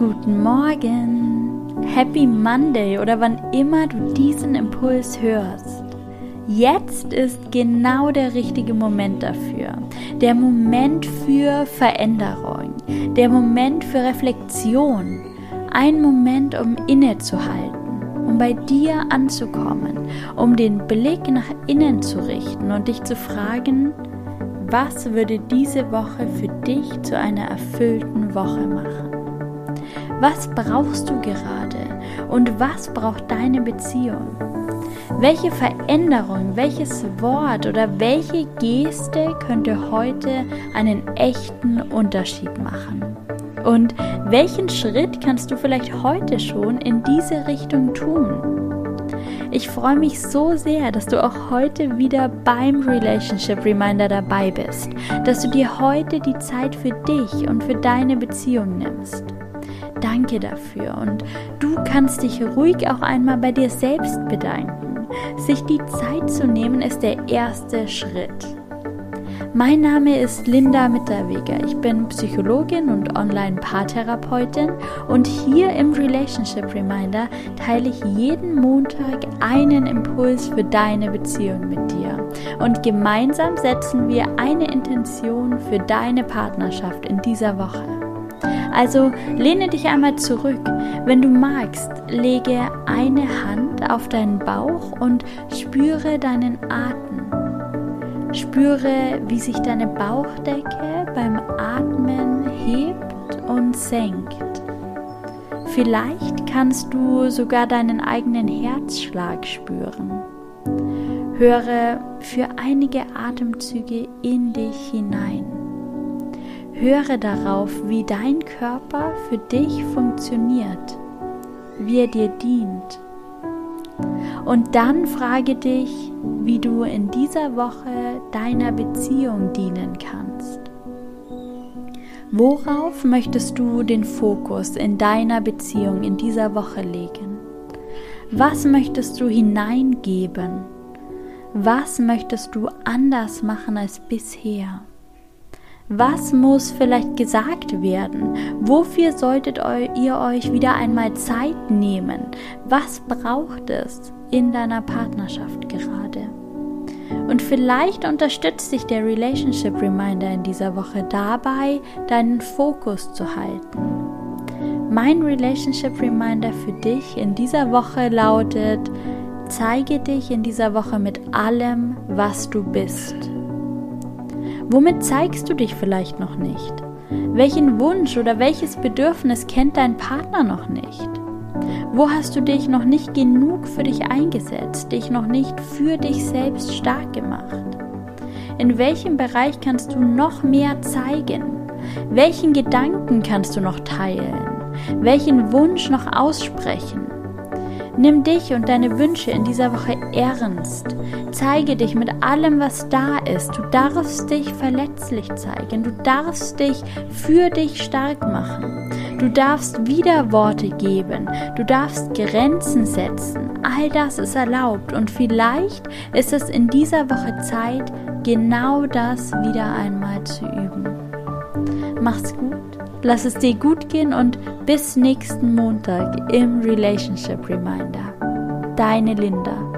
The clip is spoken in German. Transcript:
Guten Morgen, Happy Monday oder wann immer du diesen Impuls hörst. Jetzt ist genau der richtige Moment dafür. Der Moment für Veränderung. Der Moment für Reflexion. Ein Moment, um innezuhalten, um bei dir anzukommen, um den Blick nach innen zu richten und dich zu fragen, was würde diese Woche für dich zu einer erfüllten Woche machen? Was brauchst du gerade und was braucht deine Beziehung? Welche Veränderung, welches Wort oder welche Geste könnte heute einen echten Unterschied machen? Und welchen Schritt kannst du vielleicht heute schon in diese Richtung tun? Ich freue mich so sehr, dass du auch heute wieder beim Relationship Reminder dabei bist, dass du dir heute die Zeit für dich und für deine Beziehung nimmst. Danke dafür und du kannst dich ruhig auch einmal bei dir selbst bedanken. Sich die Zeit zu nehmen ist der erste Schritt. Mein Name ist Linda Mitterweger. Ich bin Psychologin und Online-Paartherapeutin und hier im Relationship Reminder teile ich jeden Montag einen Impuls für deine Beziehung mit dir. Und gemeinsam setzen wir eine Intention für deine Partnerschaft in dieser Woche. Also lehne dich einmal zurück. Wenn du magst, lege eine Hand auf deinen Bauch und spüre deinen Atem. Spüre, wie sich deine Bauchdecke beim Atmen hebt und senkt. Vielleicht kannst du sogar deinen eigenen Herzschlag spüren. Höre für einige Atemzüge in dich hinein. Höre darauf, wie dein Körper für dich funktioniert, wie er dir dient. Und dann frage dich, wie du in dieser Woche deiner Beziehung dienen kannst. Worauf möchtest du den Fokus in deiner Beziehung in dieser Woche legen? Was möchtest du hineingeben? Was möchtest du anders machen als bisher? Was muss vielleicht gesagt werden? Wofür solltet ihr euch wieder einmal Zeit nehmen? Was braucht es in deiner Partnerschaft gerade? Und vielleicht unterstützt dich der Relationship Reminder in dieser Woche dabei, deinen Fokus zu halten. Mein Relationship Reminder für dich in dieser Woche lautet, zeige dich in dieser Woche mit allem, was du bist. Womit zeigst du dich vielleicht noch nicht? Welchen Wunsch oder welches Bedürfnis kennt dein Partner noch nicht? Wo hast du dich noch nicht genug für dich eingesetzt, dich noch nicht für dich selbst stark gemacht? In welchem Bereich kannst du noch mehr zeigen? Welchen Gedanken kannst du noch teilen? Welchen Wunsch noch aussprechen? Nimm dich und deine Wünsche in dieser Woche ernst. Zeige dich mit allem, was da ist. Du darfst dich verletzlich zeigen. Du darfst dich für dich stark machen. Du darfst Widerworte geben. Du darfst Grenzen setzen. All das ist erlaubt. Und vielleicht ist es in dieser Woche Zeit, genau das wieder einmal zu üben. Mach's gut. Lass es dir gut gehen und bis nächsten Montag im Relationship Reminder. Deine Linda.